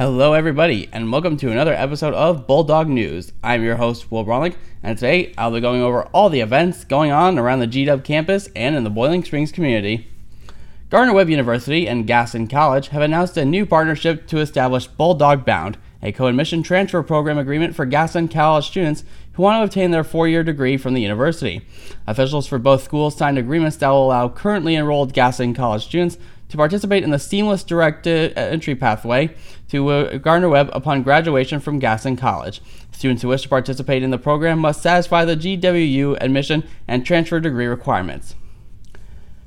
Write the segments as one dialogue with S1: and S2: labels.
S1: Hello, everybody, and welcome to another episode of Bulldog News. I'm your host, Will Bronick, and today I'll be going over all the events going on around the GW campus and in the Boiling Springs community. Gardner Webb University and Gaston College have announced a new partnership to establish Bulldog Bound, a co admission transfer program agreement for Gaston College students who want to obtain their four year degree from the university. Officials for both schools signed agreements that will allow currently enrolled Gaston College students to participate in the seamless direct entry pathway to uh, Gardner Webb upon graduation from Gaston College. Students who wish to participate in the program must satisfy the GWU admission and transfer degree requirements.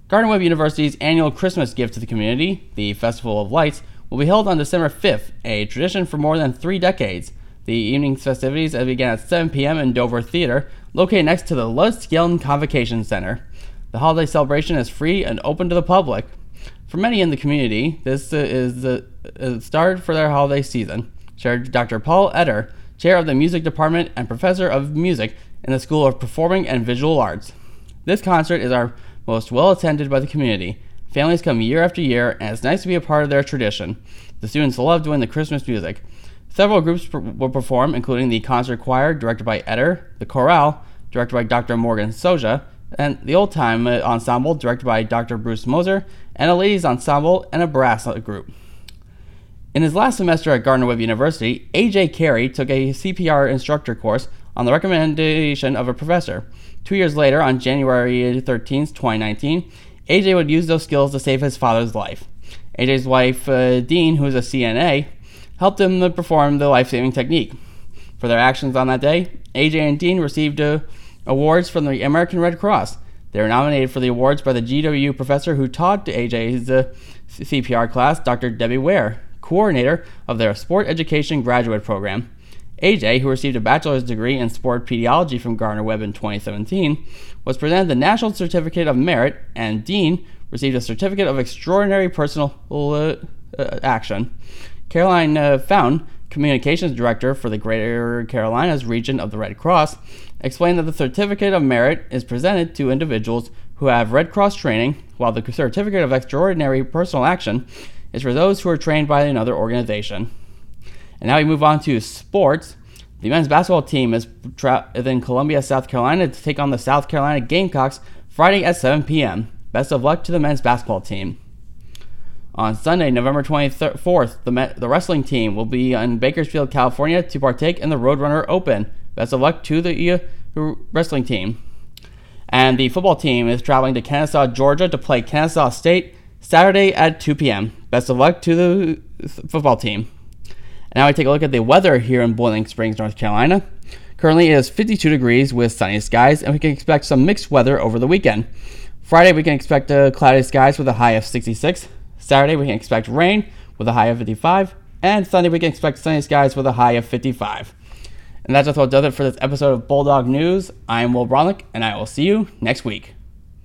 S1: Gardner Webb University's annual Christmas gift to the community, the Festival of Lights, will be held on December 5th, a tradition for more than three decades. The evening's festivities began at 7 p.m. in Dover Theater, located next to the Lutz Lud Convocation Center. The holiday celebration is free and open to the public. For many in the community, this is the start for their holiday season, shared Dr. Paul Eder, chair of the music department and professor of music in the School of Performing and Visual Arts. This concert is our most well attended by the community. Families come year after year, and it's nice to be a part of their tradition. The students love doing the Christmas music. Several groups per- will perform, including the concert choir, directed by Eder, the chorale, directed by Dr. Morgan Soja, and the old time ensemble, directed by Dr. Bruce Moser, and a ladies' ensemble and a brass group. In his last semester at Gardner Webb University, A.J. Carey took a CPR instructor course on the recommendation of a professor. Two years later, on January 13, 2019, AJ would use those skills to save his father's life. AJ's wife, uh, Dean, who is a CNA, helped him perform the life saving technique. For their actions on that day, AJ and Dean received uh, awards from the American Red Cross. They were nominated for the awards by the GW professor who taught to AJ's uh, CPR class, Dr. Debbie Ware, coordinator of their Sport Education Graduate Program. AJ, who received a bachelor's degree in sport pediatrics from Gardner Webb in 2017, was presented the National Certificate of Merit, and Dean received a Certificate of Extraordinary Personal uh, uh, Action. Caroline uh, Found, Communications Director for the Greater Carolinas region of the Red Cross, explained that the Certificate of Merit is presented to individuals who have Red Cross training, while the Certificate of Extraordinary Personal Action is for those who are trained by another organization. And now we move on to sports. The men's basketball team is tra- in Columbia, South Carolina to take on the South Carolina Gamecocks Friday at 7 p.m. Best of luck to the men's basketball team. On Sunday, November 24th, the, the wrestling team will be in Bakersfield, California to partake in the Roadrunner Open. Best of luck to the wrestling team. And the football team is traveling to Kennesaw, Georgia to play Kennesaw State Saturday at 2 p.m. Best of luck to the football team. And now we take a look at the weather here in Boiling Springs, North Carolina. Currently it is 52 degrees with sunny skies, and we can expect some mixed weather over the weekend. Friday we can expect uh, cloudy skies with a high of 66. Saturday we can expect rain with a high of 55. And Sunday we can expect sunny skies with a high of 55. And that's just what does it for this episode of Bulldog News. I'm Will Bronick, and I will see you next week.